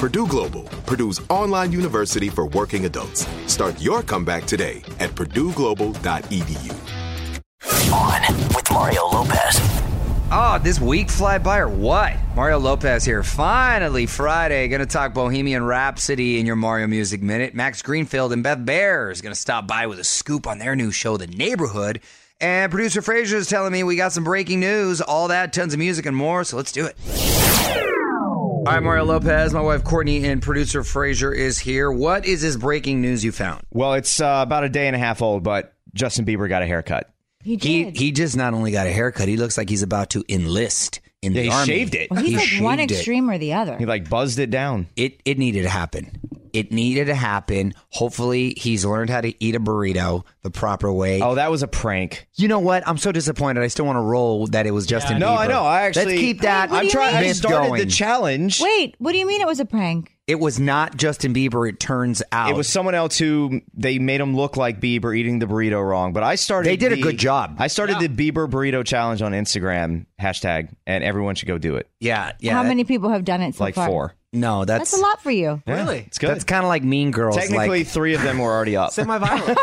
Purdue Global, Purdue's online university for working adults. Start your comeback today at purdueglobal.edu. On with Mario Lopez. Oh, this week fly by or what? Mario Lopez here. Finally, Friday. Going to talk Bohemian Rhapsody in your Mario Music Minute. Max Greenfield and Beth Behrs is going to stop by with a scoop on their new show, The Neighborhood. And producer Frazier is telling me we got some breaking news, all that, tons of music and more. So let's do it. All right, Mario Lopez, my wife Courtney, and producer Frazier is here. What is this breaking news you found? Well, it's uh, about a day and a half old, but Justin Bieber got a haircut. He He did. he just not only got a haircut, he looks like he's about to enlist in Yeah, the he army. shaved it. well, he's He like one shaved it. extreme or the other. He like buzzed it down. It it needed to happen. It needed to happen. Hopefully, he's learned how to eat a burrito the proper way. Oh, that was a prank. You know what? I'm so disappointed. I still want to roll that it was Justin Bieber. No, Bieber. I know. I actually let's keep that. Wait, I'm trying. I myth started going. the challenge. Wait, what do you mean it was a prank? It was not Justin Bieber. It turns out It was someone else who they made him look like Bieber eating the burrito wrong. But I started. They did a good job. I started the Bieber burrito challenge on Instagram hashtag, and everyone should go do it. Yeah, yeah. How that- many people have done it so like far? four. No, that's, That's a lot for you. Really, it's good. That's kind of like Mean Girls. Technically, like, three of them were already up. semi-viral.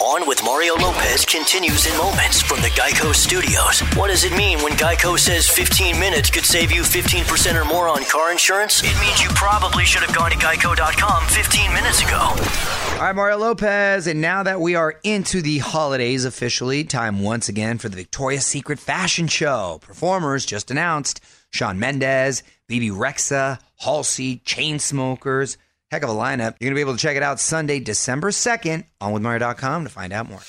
On with Mario Lopez continues in moments from the Geico Studios. What does it mean when Geico says 15 minutes could save you 15% or more on car insurance? It means you probably should have gone to geico.com 15 minutes ago. All right, Mario Lopez. And now that we are into the holidays officially, time once again for the Victoria's Secret Fashion Show. Performers just announced Shawn Mendes, Bebe Rexha, Halsey, Chainsmokers. Heck of a lineup. You're going to be able to check it out Sunday, December 2nd on withmario.com to find out more.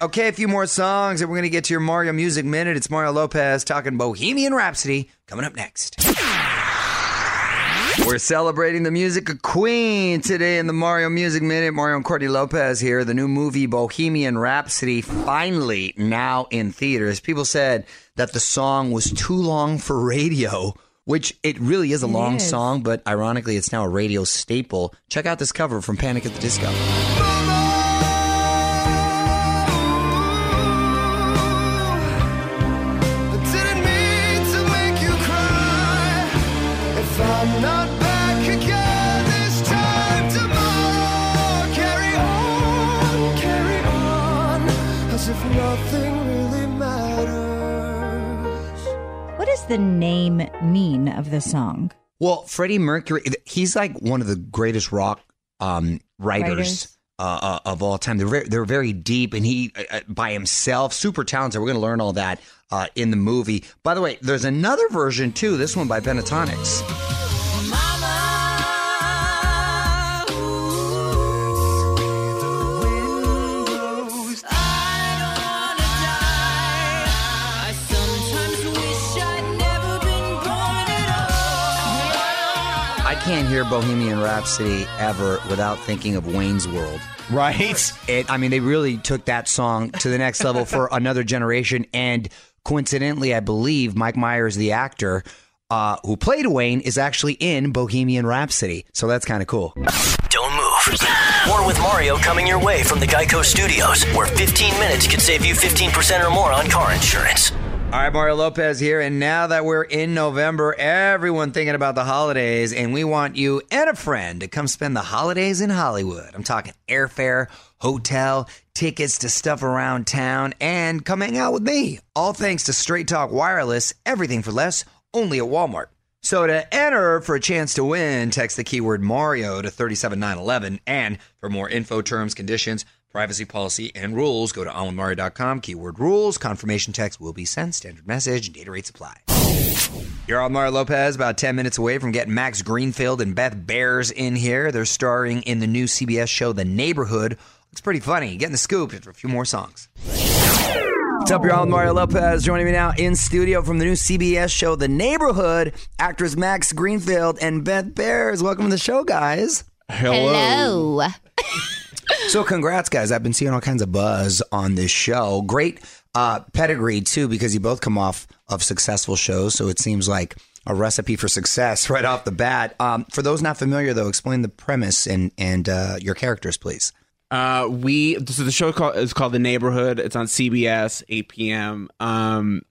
Okay, a few more songs, and we're going to get to your Mario Music Minute. It's Mario Lopez talking Bohemian Rhapsody coming up next. We're celebrating the music of Queen today in the Mario Music Minute. Mario and Courtney Lopez here. The new movie Bohemian Rhapsody finally now in theaters. People said that the song was too long for radio, which it really is a long is. song, but ironically, it's now a radio staple. Check out this cover from Panic at the Disco. The name mean of the song? Well, Freddie Mercury, he's like one of the greatest rock um, writers. Writers. Uh, uh, of all time, they're very, they're very deep, and he uh, uh, by himself, super talented. We're going to learn all that uh, in the movie. By the way, there's another version too. This one by Pentatonix. Can't hear Bohemian Rhapsody ever without thinking of Wayne's World. right? It, I mean, they really took that song to the next level for another generation. And coincidentally, I believe Mike Myers, the actor, uh, who played Wayne, is actually in Bohemian Rhapsody. So that's kind of cool. Don't move. More with Mario coming your way from the Geico Studios, where 15 minutes could save you 15% or more on car insurance. All right, Mario Lopez here. And now that we're in November, everyone thinking about the holidays, and we want you and a friend to come spend the holidays in Hollywood. I'm talking airfare, hotel, tickets to stuff around town, and come hang out with me. All thanks to Straight Talk Wireless, everything for less, only at Walmart. So to enter for a chance to win, text the keyword Mario to 37911. And for more info, terms, conditions, privacy policy, and rules, go to onwithmario.com, keyword rules. Confirmation text will be sent, standard message, data rates apply. You're on Mario Lopez, about 10 minutes away from getting Max Greenfield and Beth Behrs in here. They're starring in the new CBS show, The Neighborhood. Looks pretty funny. Getting the scoop after a few more songs. What's up, y'all? Mario Lopez joining me now in studio from the new CBS show, The Neighborhood. Actors Max Greenfield and Beth Behrs. Welcome to the show, guys. Hello. So, congrats, guys. I've been seeing all kinds of buzz on this show. Great uh, pedigree, too, because you both come off of successful shows. So, it seems like a recipe for success right off the bat. Um, for those not familiar, though, explain the premise and, and uh, your characters, please. Uh, we so the show is called The Neighborhood. It's on CBS, 8 p.m. Um,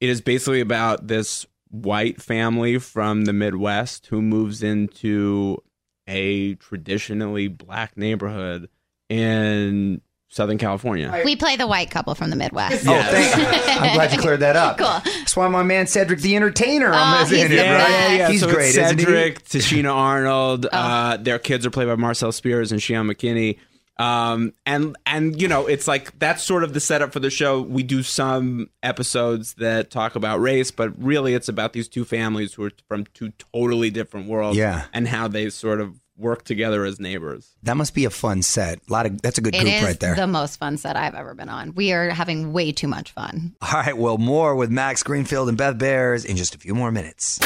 it is basically about this white family from the Midwest who moves into a traditionally black neighborhood in Southern California. We play the white couple from the Midwest. Oh, thank I'm glad you cleared that up. Cool. That's why my man Cedric the Entertainer Oh, is in he's it, the right? best. yeah, He's so great, it's isn't he? Cedric, Tichina Arnold. Uh, their kids are played by Marcel Spears and Sheaun McKinney. Um, and and you know, it's like that's sort of the setup for the show. We do some episodes that talk about race, but really it's about these two families who are from two totally different worlds. Yeah. and how they sort of work together as neighbors. That must be a fun set. A lot of that's a good It group is right there. the most fun set I've ever been on. We are having way too much fun. All right, well, more with Max Greenfield and Beth Behrs in just a few more minutes.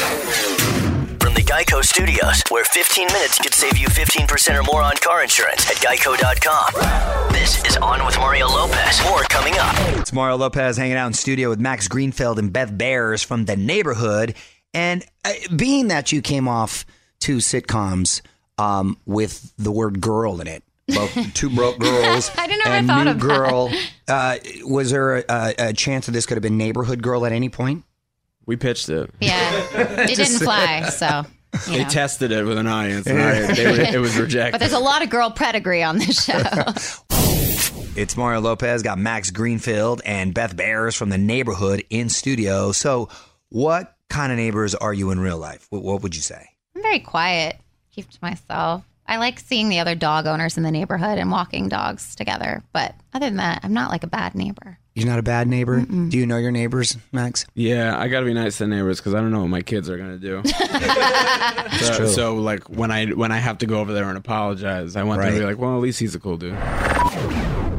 From the Geico Studios, where 15 minutes could save you 15% or more on car insurance at geico.com. This is On with Mario Lopez. More coming up. It's Mario Lopez hanging out in studio with Max Greenfield and Beth Behrs from the neighborhood. And uh, being that you came off two sitcoms um, with the word girl in it, both two broke girls I didn't know I thought new of that. girl, uh, was there a, a chance that this could have been neighborhood girl at any point? We pitched it. Yeah, it didn't fly. So, you They know. tested it with an audience, and I, they were, it was rejected. but there's a lot of girl pedigree on this show. It's Mario Lopez, got Max Greenfield and Beth Behrs from the neighborhood in studio. So, what kind of neighbors are you in real life? What, what would you say? I'm very quiet, keep to myself. I like seeing the other dog owners in the neighborhood and walking dogs together. But other than that, I'm not like a bad neighbor. You're not a bad neighbor. Do you know your neighbors, Max? Yeah, I got to be nice to the neighbors because I don't know what my kids are gonna do. so, true. so, like when I when I have to go over there and apologize, I want them to be like, well, at least he's a cool dude.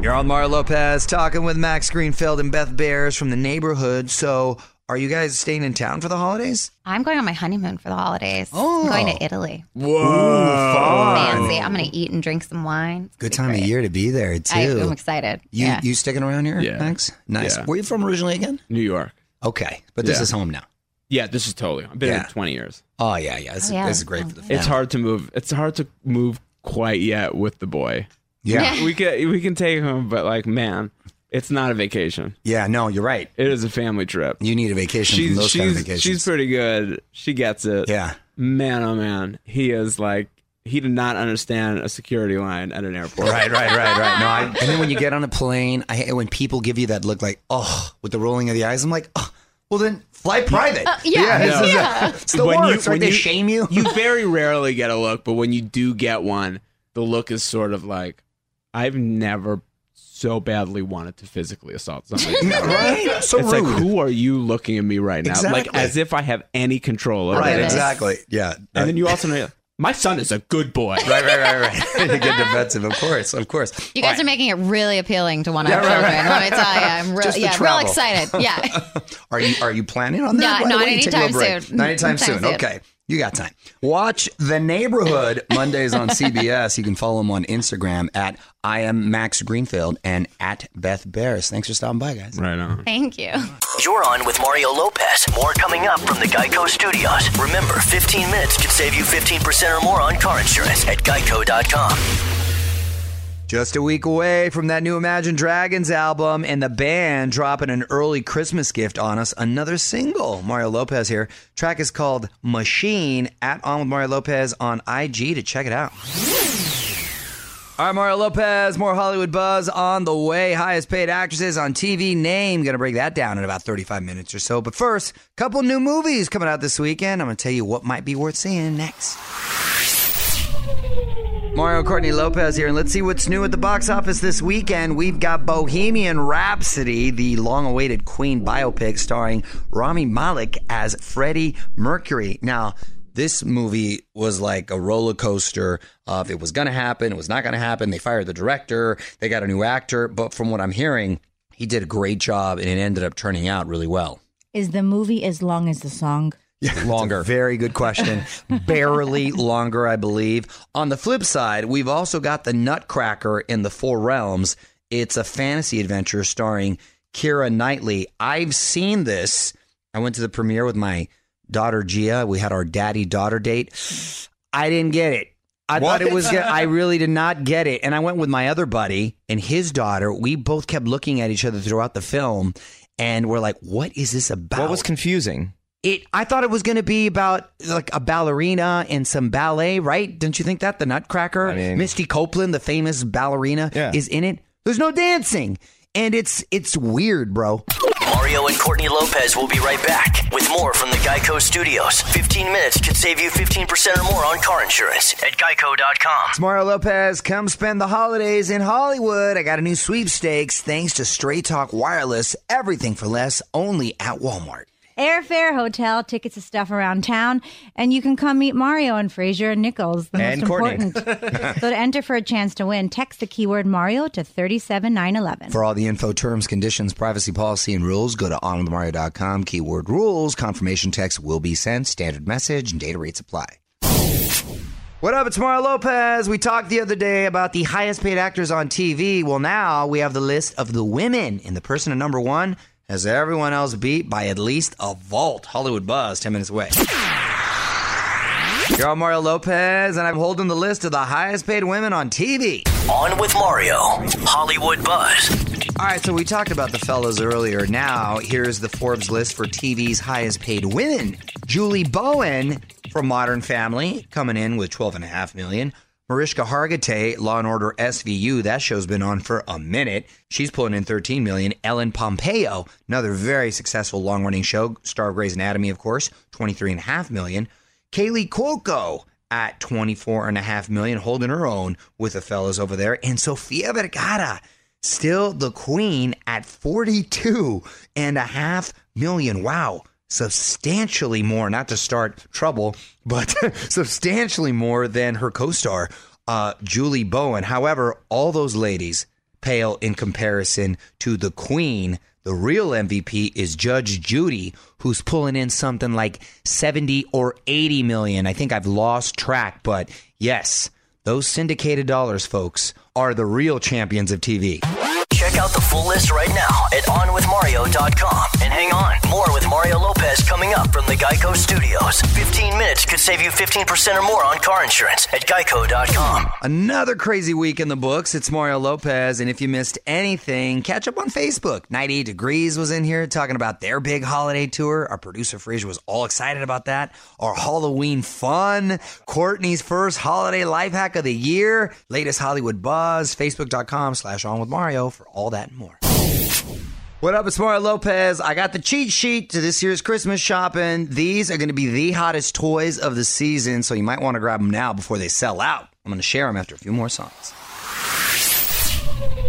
You're on Mario Lopez talking with Max Greenfield and Beth Behrs from the neighborhood. So, are you guys staying in town for the holidays? I'm going on my honeymoon for the holidays. Oh. I'm going to Italy. Whoa! Fancy. I'm going to eat and drink some wine. It's Good gonna be time of year to be there too. I, am excited. you yeah. you sticking around here, Yeah. Max? Nice. Yeah. Where are you from originally again? New York. Okay, but this Yeah. is home now. Yeah, this is totally. I've been Yeah. here 20 years. Oh yeah, yeah. This, Oh, yeah. this is great for the family. It's hard to move. It's hard to move quite yet with the boy. Yeah. We can we can take him, but like, man, it's not a vacation. Yeah, no, you're right. It is a family trip. You need a vacation She's from those she's kind of vacations. she's pretty good. She gets it. yeah. Man, oh man, he is like he did not understand a security line at an airport. Right, right, right, right. No, I, and then when you get on a plane, I when people give you that look like, oh, with the rolling of the eyes. I'm like, oh, well then fly private. Uh, yeah, it's, yeah. it's the When you- worst. right? when They you- shame you. you very rarely get a look, but when you do get one, the look is sort of like, I've never so badly wanted to physically assault somebody. right? So it's rude. like, who are you looking at me right now? Like as if I have any control over right, this. exactly. Yeah. And then you also know, my son is a good boy. right, right, right, right. you get defensive, of course, of course. You guys are making it really appealing to want to Yeah, have right, children. right, Let me tell you, I'm real, Just the yeah, real excited. Yeah. Are you are you planning on that? Yeah, Why not don't you take a little anytime soon. Not anytime Anytime soon. soon. Okay. You got time. Watch The Neighborhood Mondays on CBS. You can follow them on Instagram at I am Max Greenfield and at Beth Behrs. Thanks for stopping by, guys. Right on. Thank you. You're on with Mario Lopez. More coming up from the Geico Studios. Remember, 15 minutes can save you 15% or more on car insurance at geico.com. Just a week away from that new Imagine Dragons album and the band dropping an early Christmas gift on us. Another single. Mario Lopez here. Track is called Machine at On with Mario Lopez on IG to check it out. All right, Mario Lopez, more Hollywood buzz on the way. Highest paid actresses on TV name. To break that down in about 35 minutes or so. But first, couple new movies coming out this weekend. I'm to tell you what might be worth seeing next. Mario Courtney Lopez here, and let's see what's new at the box office this weekend. We've got Bohemian Rhapsody, the long awaited Queen biopic starring Rami Malek as Freddie Mercury. Now, this movie was like a roller coaster of it was going to happen, it was not going to happen. They fired the director, they got a new actor, but from what I'm hearing, he did a great job and it ended up turning out really well. Is the movie as long as the song? Longer. Very good question. Barely longer, I believe. On the flip side, we've also got the Nutcracker in the Four Realms. It's a fantasy adventure starring Keira Knightley. I've seen this. I went to the premiere with my daughter Gia. We had our daddy daughter date. I didn't get it. I thought it was good. I really did not get it. And I went with my other buddy and his daughter. We both kept looking at each other throughout the film and we're like, what is this about? What was confusing? It. I thought it was going to be about like a ballerina and some ballet, right? Didn't you think that the Nutcracker, I mean- Misty Copeland, the famous ballerina, Yeah. is in it? There's no dancing, and it's it's weird, bro. Mario and Courtney Lopez will be right back with more from the Geico Studios. 15 minutes could save you 15% or more on car insurance at geico.com. It's Mario Lopez. Come spend the holidays in Hollywood. I got a new sweepstakes thanks to Straight Talk Wireless. Everything for less, only at Walmart. Airfare, hotel, tickets to stuff around town, and you can come meet Mario and Fraser and Nichols, the And most Courtney. important. so to enter for a chance to win, text the keyword Mario to 37911. For all the info, terms, conditions, privacy policy, and rules, go to onwithmario.com. Keyword rules. Confirmation text will be sent. Standard message and data rates apply. What up? It's Mario Lopez. We talked the other day about the highest paid actors on TV. Well, now we have the list of the women, and the person at number one has everyone else beat by at least a vault. Hollywood Buzz, 10 minutes away. You're on Mario Lopez, and I'm holding the list of the highest paid women on TV. On with Mario. Hollywood Buzz. All right, so we talked about the fellas earlier. Now, here's the Forbes list for TV's highest paid women. Julie Bowen from Modern Family coming in with 12.5 million. Mariska Hargitay, Law and Order SVU, that show's been on for a minute. She's pulling in 13 million. Ellen Pompeo, another very successful long-running show, star of Grey's Anatomy, of course, 23.5 million. Kaley Cuoco at 24.5 million, holding her own with the fellas over there. And Sofia Vergara, still the queen at 42 and a half million. Wow. Substantially more, not to start trouble, but substantially more than her co star, uh, Julie Bowen. However, all those ladies pale in comparison to the queen. The real MVP is Judge Judy, who's pulling in something like 70 or 80 million. I think I've lost track, but yes, those syndicated dollars, folks, are the real champions of TV. Check out the full list right now at onwithmario.com. And hang on, more with Mario Lopez coming up from the Geico Studios. 15 minutes could save you 15% or more on car insurance at geico.com. Another crazy week in the books. It's Mario Lopez. And if you missed anything, catch up on Facebook. 98 Degrees was in here talking about their big holiday tour. Our producer Fraser was all excited about that. Our Halloween fun. Courtney's first holiday life hack of the year. Latest Hollywood buzz. Facebook.com slash on with Mario for all that and more. What up, it's Mario Lopez. I got the cheat sheet to this year's Christmas shopping. These are going to be the hottest toys of the season, so you might want to grab them now before they sell out. I'm going to share them after a few more songs.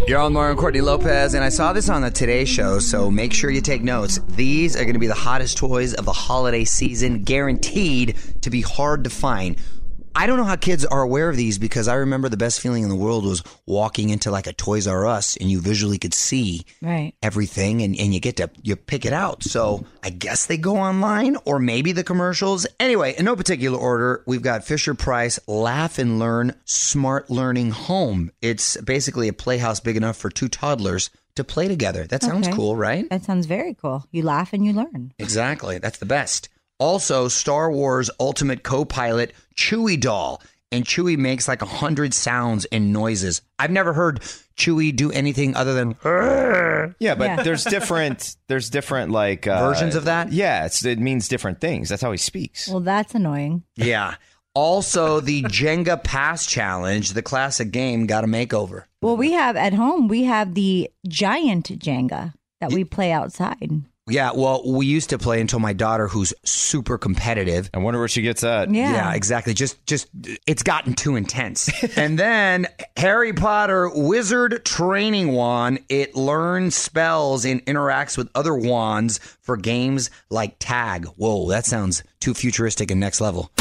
You're on Mario and Courtney Lopez, and I saw this on the Today Show, so make sure you take notes. These are going to be the hottest toys of the holiday season, guaranteed to be hard to find. I don't know how kids are aware of these because I remember the best feeling in the world was walking into like a Toys R Us and you visually could see Right. everything and, and you get to you pick it out. So I guess they go online or maybe the commercials. Anyway, in no particular order, we've got Fisher Price Laugh and Learn Smart Learning Home. It's basically a playhouse big enough for two toddlers to play together. That sounds Okay. cool, right? That sounds very cool. You laugh and you learn. Exactly. That's the best. Also, Star Wars Ultimate Co-Pilot Chewie doll. And Chewie makes like a hundred sounds and noises. I've never heard Chewie do anything other than Yeah, but Yeah. there's different there's different like uh, Versions of that? Yeah, it's, it means different things. That's how he speaks. Well, that's annoying. Yeah. Also, the Jenga Pass Challenge, the classic game, got a makeover. Well, we have at home, we have the giant Jenga that we play outside. Yeah, well, we used to play until my daughter, who's super competitive. I wonder where she gets that. Yeah. exactly. Just, just, it's gotten too intense. and then Harry Potter Wizard Training Wand. It learns spells and interacts with other wands for games like tag. Whoa, that sounds too futuristic and next level.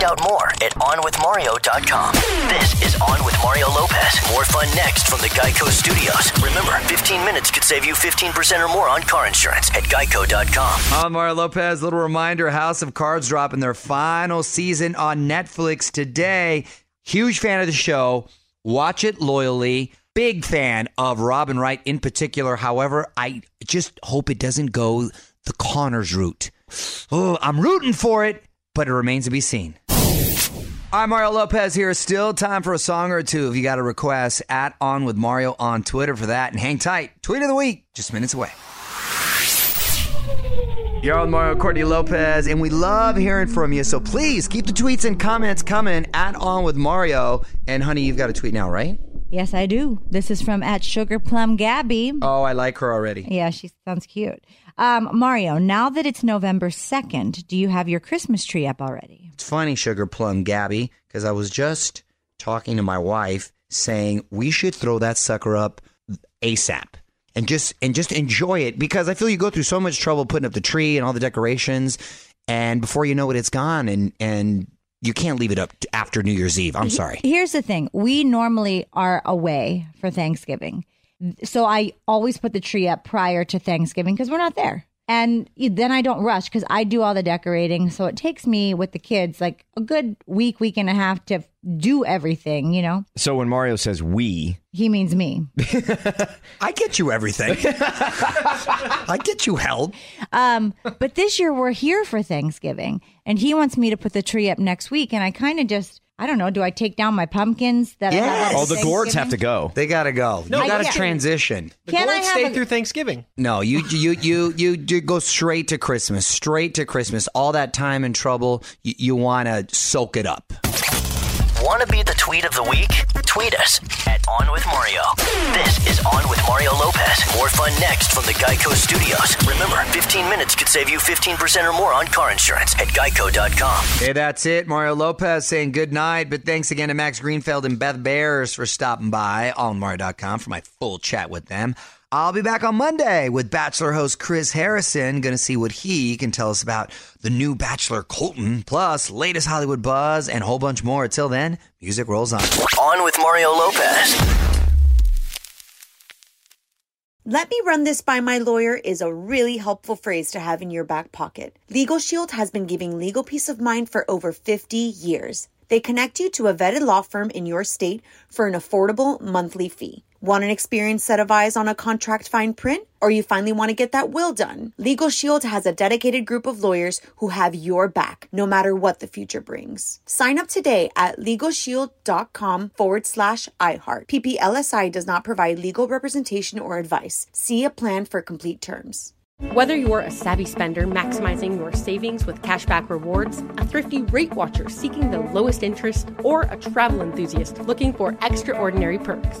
Find out more at OnWithMario.com. This is On with Mario Lopez. More fun next from the Geico Studios. Remember, 15 minutes could save you 15% or more on car insurance at Geico.com. I'm Mario Lopez. Little reminder House of Cards dropping their final season on Netflix today. Huge fan of the show. Watch it loyally. Big fan of Robin Wright in particular. However, I just hope it doesn't go the Conners route. Oh, I'm rooting for it, but it remains to be seen. I'm Mario Lopez here. Still time for a song or two. If you got a request, at On With Mario on Twitter for that. And hang tight. Tweet of the week, just minutes away. You're on Mario Courtney Lopez, and we love hearing from you. So please keep the tweets and comments coming at On With Mario. And honey, you've got a tweet now, right? Yes, I do. This is from at Sugar Plum Gabby. Oh, I like her already. Yeah, she sounds cute. Um, Mario, now that it's November 2nd, do you have your Christmas tree up already? It's funny, Sugar Plum Gabby, because I was just talking to my wife saying we should throw that sucker up ASAP and just and just enjoy it because I feel you go through so much trouble putting up the tree and all the decorations, and before you know it, it's gone, and and you can't leave it up after New Year's Eve. I'm sorry. Here's the thing we normally are away for Thanksgiving. So I always put the tree up prior to Thanksgiving because we're not there. And then I don't rush because I do all the decorating. So it takes me with the kids like a good week, week and a half to do everything, you know? So when Mario says we, He means me. I get you everything. I get you help. Um, but this year we're here for Thanksgiving, and he wants me to put the tree up next week. And I kind of just, I don't know, do I take down my pumpkins that I have Yes. up all the gourds have to go. They gotta go. No, you gotta yeah. transition. The Can I gourds have stay a- through Thanksgiving. No, you you you you you go straight to Christmas, straight to Christmas. All that time and trouble, you, you want to soak it up. Want to be the tweet of the week? Tweet us at On With Mario. This is On With Mario Lopez. More fun next from the Geico Studios. Remember, 15 minutes could save you 15% or more on car insurance at Geico.com. Hey, that's it. Mario Lopez saying good night. But thanks again to Max Greenfield and Beth Behrs for stopping by on Mario.com for my full chat with them. I'll be back on Monday with Bachelor host Chris Harrison. Going to see what he can tell us about the new Bachelor Colton, plus latest Hollywood buzz and a whole bunch more. Till then, music rolls on. On with Mario Lopez. Let me run this by my lawyer is a really helpful phrase to have in your back pocket. Legal Shield has been giving legal peace of mind for over 50 years. They connect you to a vetted law firm in your state for an affordable monthly fee. Want an experienced set of eyes on a contract fine print? Or you finally want to get that will done? Legal Shield has a dedicated group of lawyers who have your back, no matter what the future brings. Sign up today at LegalShield.com forward slash iHeart. PPLSI does not provide legal representation or advice. See a plan for complete terms. Whether you're a savvy spender maximizing your savings with cashback rewards, a thrifty rate watcher seeking the lowest interest, or a travel enthusiast looking for extraordinary perks,